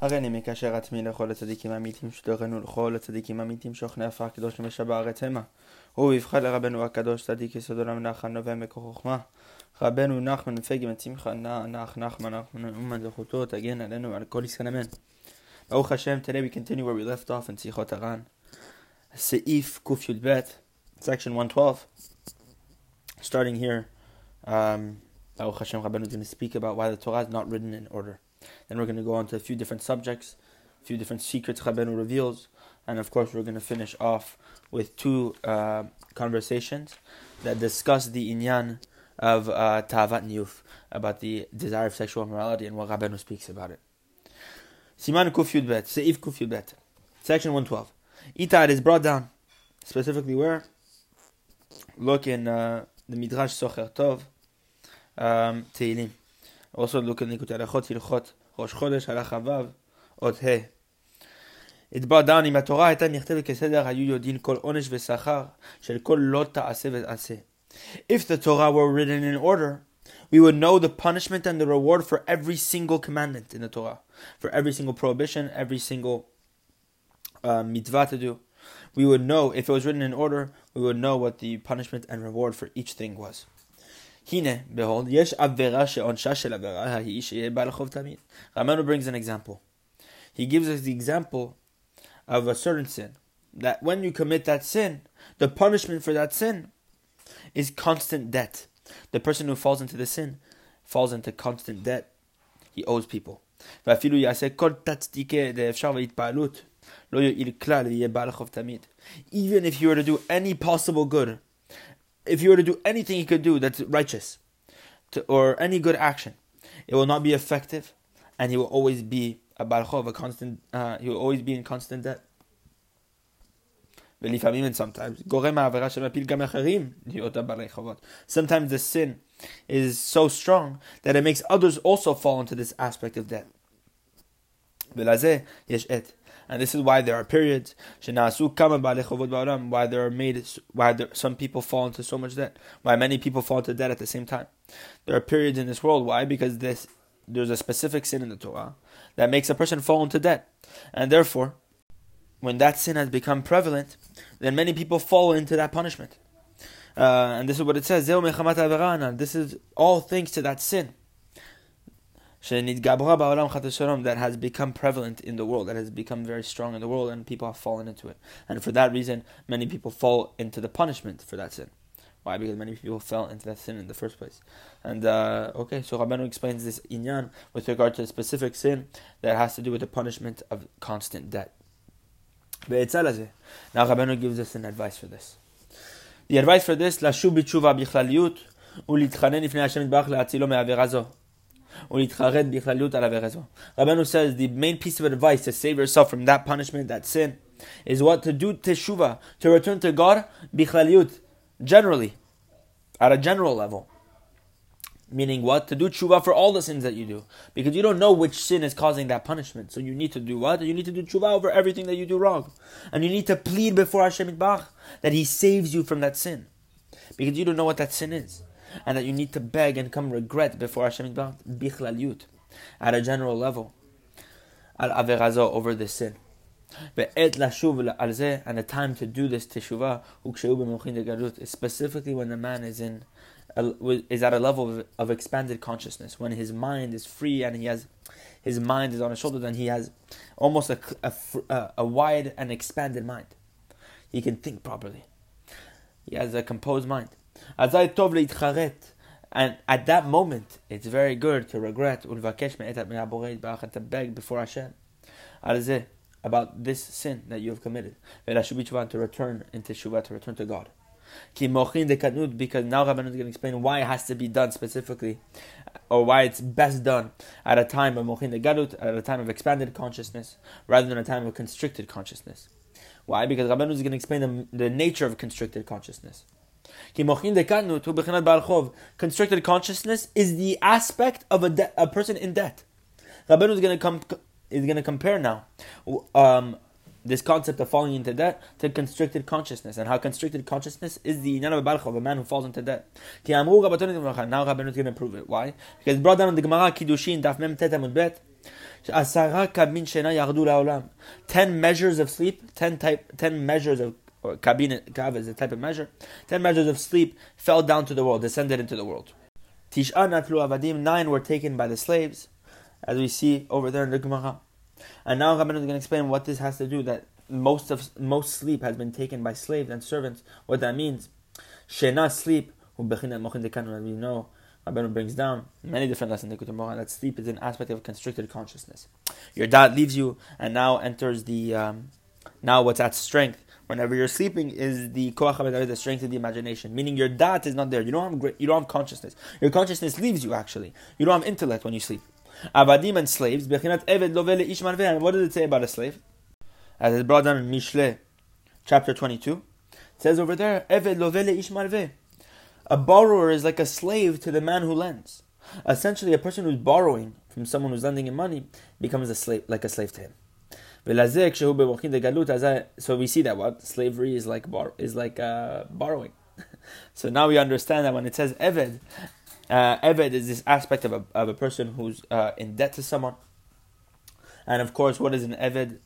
הריני מקשר עצמי לכל הצדיקים האמיתים שתוכנו לכל הצדיקים האמיתים שוכני עפר קדוש למשע בארץ המה. הוא יבחר לרבנו הקדוש צדיק יסוד עולם נחן נובע מכוח חוכמה. רבנו נחמן מפגי מצמחה נח נח נחמן נחמן אומן זכותו תגן עלינו על כל ישראל אמן. ברוך השם, today we continue where we left off in Sichot Aran. Seif Kuf Yud Bet, section 112. Starting here, um, Baruch Hashem Rabbeinu is going to speak about why the Torah is not written in order. Then we're going to go on to a few different subjects, a few different secrets Rabbeinu reveals, and of course we're going to finish off with two uh, conversations that discuss the inyan of uh, Tavat Niyuf, about the desire of sexual morality and what Rabbeinu speaks about it. Siman Kuf Seif Kuf section 112. Itad is brought down, specifically where? Look in uh, the Midrash Shocher Tov, um. Also look in Likutei Halachot, Hilchot, Rosh Chodesh, Ot He. If the Torah were written in order, we would know the punishment and the reward for every single commandment in the Torah, for every single prohibition, every single uh, mitzvah to do. We would know, if it was written in order, we would know what the punishment and reward for each thing was. הנה, behold, יש עבירה שעונשה של עבירה ההיא שיהיה בעל חוב תמיד. Ramanu brings an example. He gives us the example of a certain sin. That when you commit that sin, the punishment for that sin is constant debt. The person who falls into the sin falls into constant debt. He owes people. ואפילו יעשה כל תצדיקה דאפשר והתפעלות, לא יועיל כלל יהיה בעל חוב תמיד. Even if you were to do any possible good, if you were to do anything he could do that's righteous, to, or any good action, it will not be effective, and he will always be a balchov, a constant. Uh, he will always be in constant debt. ולפעמים and sometimes גורם העבירה שמפיל גם אחרים להיות הבעלי חובות. Sometimes the sin is so strong that it makes others also fall into this aspect of debt. ולזה יש עת. and this is why there are periods why there are made why there, some people fall into so much debt, why many people fall into debt at the same time. There are periods in this world. Why? Because this there's a specific sin in the Torah that makes a person fall into debt, and therefore, when that sin has become prevalent, then many people fall into that punishment. Uh, and this is what it says. This is all thanks to that sin that has become prevalent in the world, that has become very strong in the world, and people have fallen into it. And for that reason, many people fall into the punishment for that sin. Why? Because many people fell into that sin in the first place. And uh, okay, so Rabbanu explains this inyan with regard to a specific sin that has to do with the punishment of constant debt. Now Rabbanu gives us an advice for this. The advice for this, לשוב בתשובה בכלליות ולהתחנן לפני השם יתברך להצילו מעבירה זו. Rabbanu says the main piece of advice to save yourself from that punishment, that sin, is what to do teshuva, to return to God bichlaliut, generally, at a general level. Meaning what? To do tshuva for all the sins that you do. Because you don't know which sin is causing that punishment. So you need to do what? You need to do tshuva over everything that you do wrong. And you need to plead before Hashem Itbach that He saves you from that sin. Because you don't know what that sin is and that you need to beg and come regret before Hashem bichlalyut, at a general level, al averazo over this sin. Et lashuv al and the time to do this teshuvah is specifically when the man is in is at a level of, expanded consciousness when his mind is free and he has his mind is on his shoulders and he has almost a, a, a wide and expanded mind. He can think properly. He has a composed mind. And at that moment, it's very good to regret and to beg before Hashem about this sin that you have committed. To return into Shuvah, to return to God. Because now Rabban is going to explain why it has to be done specifically, or why it's best done at a time of mochin gadut, at a time of expanded consciousness, rather than a time of constricted consciousness. Why? Because Rabban is going to explain the, the nature of constricted consciousness. Constricted consciousness is the aspect of a, de- a person in debt. Rabbanu is going to come is going to compare now um, this concept of falling into debt to constricted consciousness and how constricted consciousness is the inyan of a of a man who falls into debt. Now Rabbanu is going to prove it. Why? Because brought down in the Gemara Kiddushin Daf Mem Tet Bet Ten measures of sleep, ten type, ten measures of or kabin kav is a type of measure. Ten measures of sleep fell down to the world, descended into the world. Tish'a natlu avadim, nine were taken by the slaves, as we see over there in the Gemara. And now Rabban is going to explain what this has to do. That most of most sleep has been taken by slaves and servants. What that means, shena sleep, who as we know, Rabban brings down many different lessons in the Gemara that sleep is an aspect of constricted consciousness. Your dad leaves you and now enters the um, now what's at strength whenever you're sleeping is the koach the strength of the imagination. Meaning your dat is not there. You don't have you don't have consciousness. Your consciousness leaves you actually. You don't have intellect when you sleep. Avadim and slaves. And what does it say about a slave? As it's brought down in Mishle, chapter 22. It says over there, Eved lovele ish A borrower is like a slave to the man who lends. Essentially, a person who's borrowing from someone who's lending him money becomes a slave, like a slave to him. So we see that what slavery is like is like uh, borrowing. so now we understand that when it says eved, uh, eved is this aspect of a, of a person who's uh, in debt to someone. And of course, what is an eved?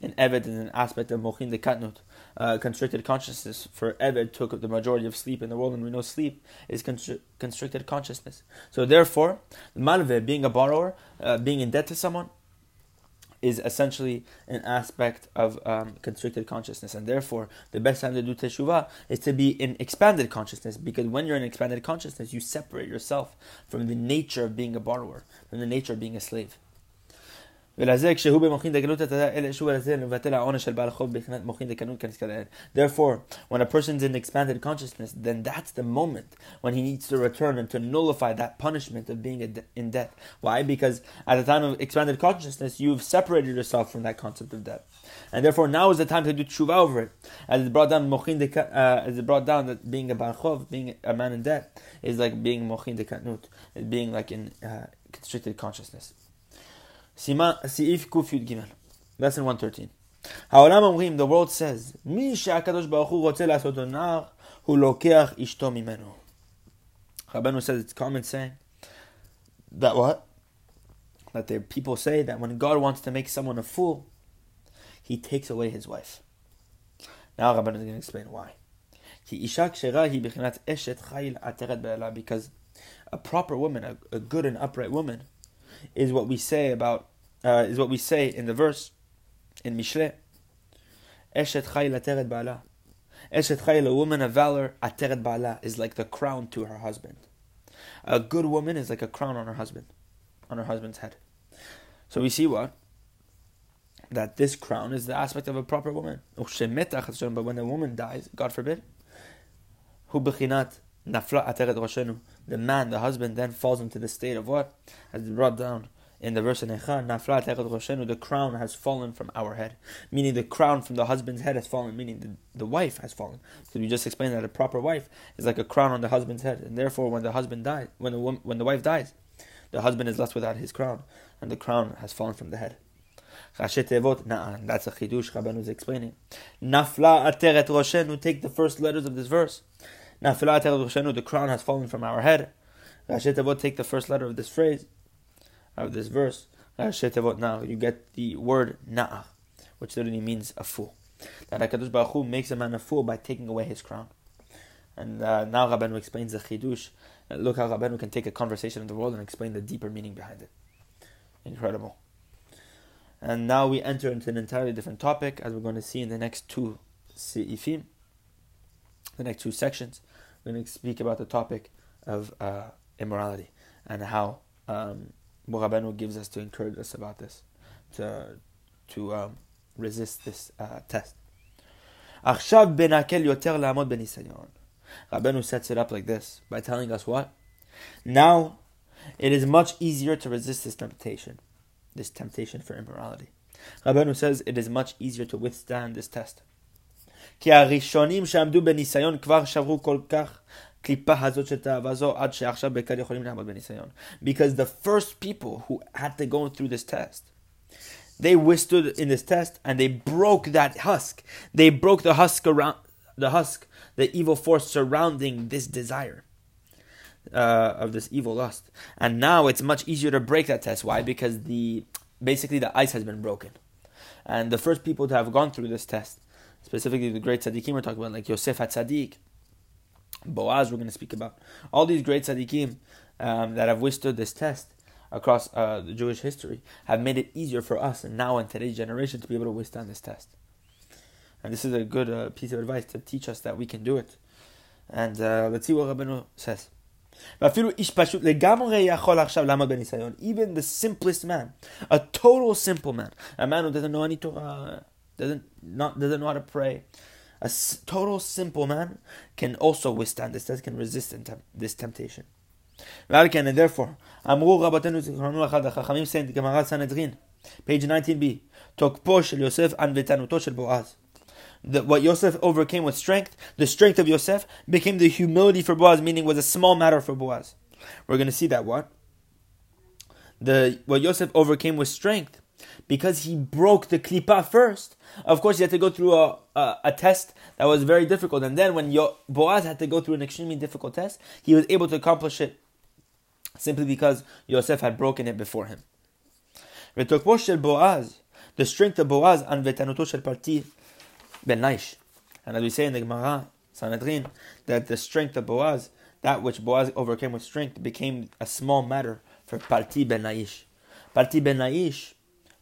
An eved is an aspect of mochin de katnut, uh, constricted consciousness. For eved took the majority of sleep in the world, and we know sleep is constri- constricted consciousness. So therefore, malve being a borrower, uh, being in debt to someone, is essentially an aspect of um, constricted consciousness, and therefore the best time to do teshuvah is to be in expanded consciousness. Because when you're in expanded consciousness, you separate yourself from the nature of being a borrower, from the nature of being a slave. Therefore, when a person's in expanded consciousness, then that's the moment when he needs to return and to nullify that punishment of being in debt. Why? Because at the time of expanded consciousness, you've separated yourself from that concept of debt. And therefore, now is the time to do tshuva over it. As it's brought down, uh, as it brought down that being a barchov, being a man in debt, is like being mochin de katnut, being like in uh, constricted consciousness. סעיף קי"ג, lesson 113. העולם אומרים, the world says, מי שהקדוש ברוך הוא רוצה לעשות לו נער, הוא לוקח אשתו ממנו. Rabbeinu says it's common saying that what? That there people say that when God wants to make someone a fool, he takes away his wife. Now Rabbeinu is going to explain why. Because a proper woman, a, a good and upright woman, is what we say about uh, is what we say in the verse in Mishle. Eshet chay lateret ba'ala. Eshet chay, a woman of valor, ateret ba'ala, is like the crown to her husband. A good woman is like a crown on her husband, on her husband's head. So we see what? That this crown is the aspect of a proper woman. But when a woman dies, God forbid, hu bechinat nafla ateret roshenu, the man, the husband, then falls into the state of what? As brought down in the verse in Nafla Roshenu, the crown has fallen from our head. Meaning the crown from the husband's head has fallen, meaning the, the wife has fallen. So we just explained that a proper wife is like a crown on the husband's head. And therefore, when the husband dies, when the, when the wife dies, the husband is left without his crown, and the crown has fallen from the head. That's a chidush Rabban was explaining. Nafla ateret roshenu. Take the first letters of this verse. Now, the crown has fallen from our head. Take the first letter of this phrase, of this verse. Now you get the word na'ah, which literally means a fool. That Hakadosh Baruch Hu makes a man a fool by taking away his crown. And uh, now Rabbanu explains the chidush. Uh, look how Rabbanu can take a conversation in the world and explain the deeper meaning behind it. Incredible. And now we enter into an entirely different topic, as we're going to see in the next two seifim, the next two sections we're going to speak about the topic of uh, immorality and how um, gives us to encourage us about this, to to um, resist this uh, test. Rabbeinu sets it up like this by telling us what? Now, it is much easier to resist this temptation, this temptation for immorality. Rabbeinu says it is much easier to withstand this test. כי הראשונים שעמדו בניסיון כבר שברו כל כך קליפה הזאת של תאווה זו עד שעכשיו בקל יכולים לעמוד בניסיון. Because the first people who had to go through this test, they withstood in this test and they broke that husk. They broke the husk around the husk, the evil force surrounding this desire. Uh, of this evil lust, and now it's much easier to break that test. Why? Because the basically the ice has been broken. And the first people to have gone through this test, specifically the great tzaddikim we're talking about, like Yosef HaTzaddik, Boaz we're going to speak about, all these great tzaddikim um, that have withstood this test across uh, the Jewish history have made it easier for us and now in today's generation to be able to withstand this test. And this is a good uh, piece of advice to teach us that we can do it. And uh, let's see what Rabbeinu says. Even the simplest man, a total simple man, a man who doesn't know any Torah, doesn't not doesn't know how to pray, a total simple man can also withstand this test, can resist this temptation. and therefore, אמרו רבותינו זיכרונו אחד החכמים saying, גמרא סנהדרין, page 19b, תוקפו של יוסף ענוותנותו של בועז that what Yosef overcame with strength, the strength of Yosef became the humility for Boaz, meaning was a small matter for Boaz. We're going to see that what the what Yosef overcame with strength because he broke the klipa first. Of course, he had to go through a, a, a test that was very difficult, and then when Yo, Boaz had to go through an extremely difficult test, he was able to accomplish it simply because Yosef had broken it before him. Boaz, the strength of Boaz and vetanuto shel Palti ben Laish. And as we say in the Gemara, Sanhedrin, that the strength of Boaz, that which Boaz overcame with strength, became a small matter for Palti ben Laish. Palti ben Laish,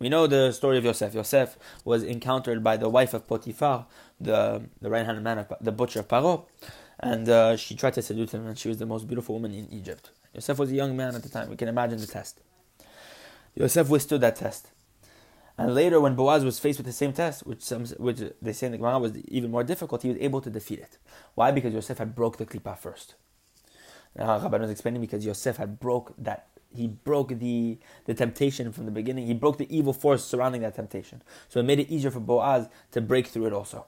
we know the story of Yosef. Yosef was encountered by the wife of Potiphar, the, the right hand man of the butcher of Paro, and uh, she tried to seduce him, and she was the most beautiful woman in Egypt. Yosef was a young man at the time. We can imagine the test. Yosef withstood that test. And later, when Boaz was faced with the same test, which some, which they say in the Gemara was even more difficult, he was able to defeat it. Why? Because Yosef had broke the klipa first. Now, Rabban was explaining because Yosef had broke that he broke the, the temptation from the beginning. He broke the evil force surrounding that temptation. So it made it easier for Boaz to break through it also.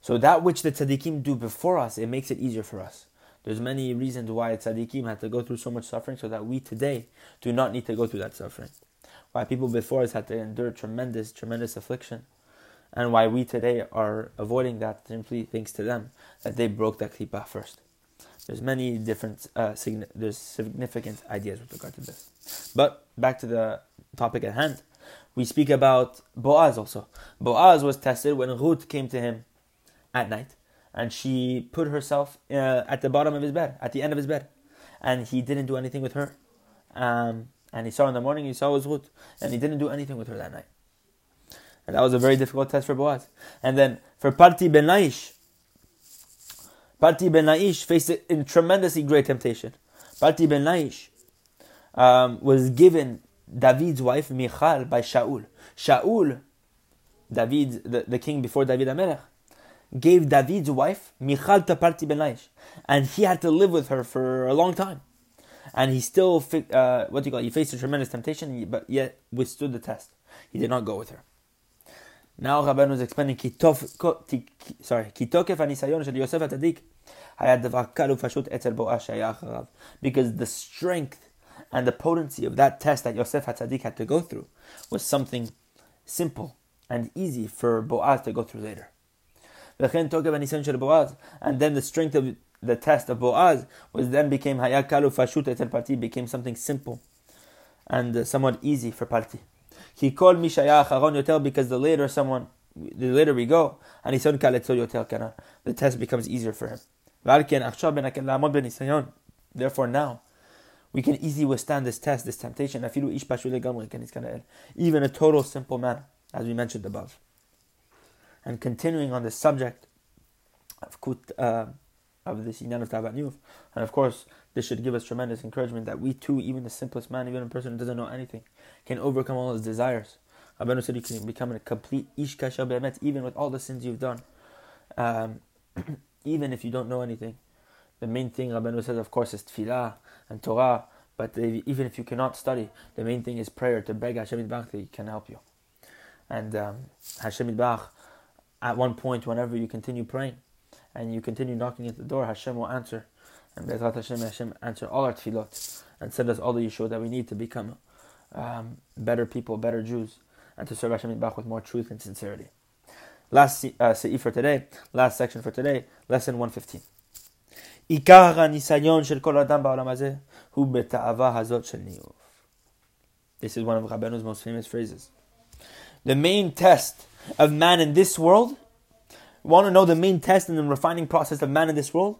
So that which the tzaddikim do before us, it makes it easier for us. There's many reasons why tzaddikim had to go through so much suffering so that we today do not need to go through that suffering why people before us had to endure tremendous, tremendous affliction, and why we today are avoiding that simply thanks to them that they broke that klipa first. There's many different, uh, signi- there's significant ideas with regard to this. But back to the topic at hand, we speak about Boaz also. Boaz was tested when Ruth came to him at night, and she put herself uh, at the bottom of his bed, at the end of his bed, and he didn't do anything with her. Um, and he saw in the morning, he saw his Ruth, and he didn't do anything with her that night. And that was a very difficult test for Boaz. And then for Palti Ben Laish, Palti Ben Laish faced in tremendously great temptation. Palti Ben Laish um, was given David's wife Michal by Shaul. Shaul, David, the, the king before David Amelech, gave David's wife Michal to Palti Ben Laish, and he had to live with her for a long time and he still uh, what do you call it? He faced a tremendous temptation, but yet withstood the test. He did not go with her. Now Rabbi is explaining, sorry, because the strength and the potency of that test that Yosef HaTzadik had to go through was something simple and easy for Boaz to go through later. And then the strength of the test of Boaz was then became Hayakalu Fashut Etel became something simple and somewhat easy for Palti. He called Mishaya Acharon Yotel because the later someone, the later we go, and he said Yotel Kana. The test becomes easier for him. Therefore now, we can easily withstand this test, this temptation. Even a total simple man, as we mentioned above. And continuing on the subject of kut, uh, of this Inyan of Tabat And of course, this should give us tremendous encouragement that we too, even the simplest man, even a person who doesn't know anything, can overcome all his desires. Abenu said you can become a complete Ish Kasha Be'emet, even with all the sins you've done. Um, even if you don't know anything. The main thing Rabbeinu says, of course, is tefillah and Torah. But even if you cannot study, the main thing is prayer to beg Hashem Yitbach that He can help you. And um, Hashem Yitbach, at one point, whenever you continue praying, and you continue knocking at the door, Hashem will answer. And Bezrat Hashem, Hashem answer all our tefillot and send us all the yeshua that we need to become um, better people, better Jews, and to serve Hashem Yitbach with more truth and sincerity. Last uh, seif for today, last section for today, lesson 115. עיקר הניסיון של כל אדם בעולם הזה הוא בתאווה הזאת של ניאוף. This is one of Rabbenu's most famous phrases. The main test of man in this world, want to know the main test in the refining process of man in this world?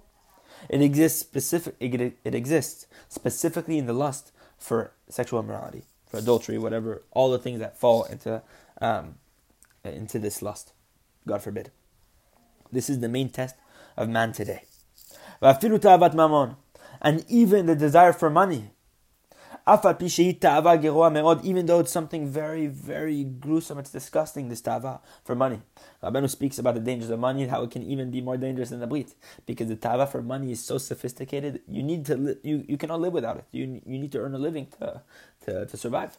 It exists specific. It, it exists specifically in the lust for sexual immorality, for adultery, whatever, all the things that fall into um, into this lust. God forbid. This is the main test of man today. And even the desire for money. Even though it's something very, very gruesome, it's disgusting, this tava for money. Rabbeinu speaks about the dangers of money, how it can even be more dangerous than the brit. Because the tava for money is so sophisticated, you need to li- you, you cannot live without it. You, you need to earn a living to, to, to survive.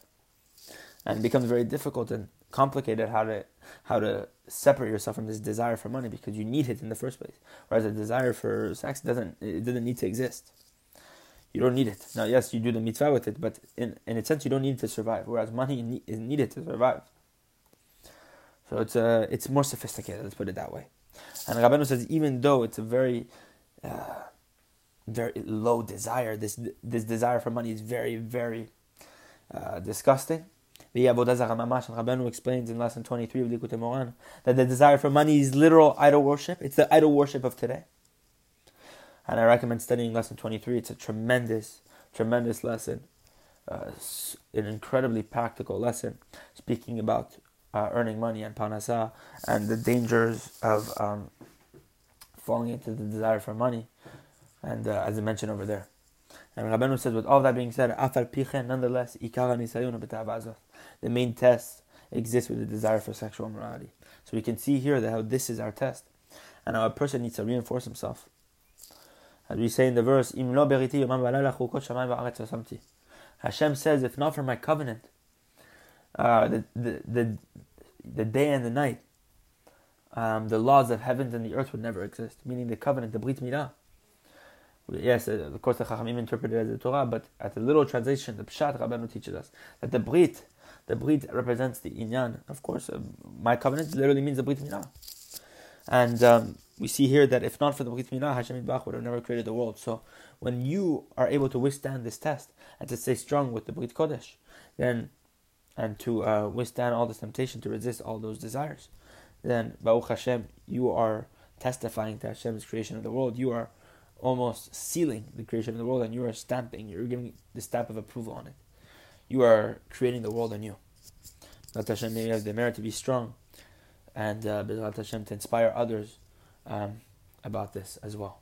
And it becomes very difficult and complicated how to how to separate yourself from this desire for money because you need it in the first place. Whereas a desire for sex doesn't it doesn't need to exist. You don't need it. Now, yes, you do the mitzvah with it, but in, in a sense, you don't need it to survive. Whereas money is needed to survive. So it's uh, it's more sophisticated. Let's put it that way. And Rabbeinu says, even though it's a very uh, very low desire, this this desire for money is very very uh, disgusting the Avodah Zarah Mamash, and Rabbeinu explains in lesson 23 of Likutei Moharan that the desire for money is literal idol worship. It's the idol worship of today. And I recommend studying lesson 23. It's a tremendous, tremendous lesson. Uh, an incredibly practical lesson speaking about uh, earning money and parnasa and the dangers of um, falling into the desire for money. And uh, as I mentioned over there. And Rabbeinu says, with all that being said, afar pichen, nonetheless, the main test exists with the desire for sexual morality. So we can see here that how this is our test, and how a person needs to reinforce himself. As we say in the verse, Hashem says, if not for my covenant, uh, the, the, the, the day and the night, um, the laws of heavens and the earth would never exist. Meaning the covenant, the Brit Milah. Yes, uh, of course the Chachamim interpreted as the Torah, but at the little translation, the Pshat Rabbanu teaches us that the Brit the Brit represents the Inyan. Of course, uh, my covenant literally means the Brit Milah. And um, we see here that if not for the Brit Milah, Hashem would have never created the world. So when you are able to withstand this test and to stay strong with the Brit Kodesh, then and to uh, withstand all this temptation, to resist all those desires, then Baruch Hashem, you are testifying to Hashem's creation of the world. You are almost sealing the creation of the world, and you are stamping. You're giving the stamp of approval on it you are creating the world anew. That Hashem may have the merit to be strong, and uh, Hashem to inspire others um, about this as well.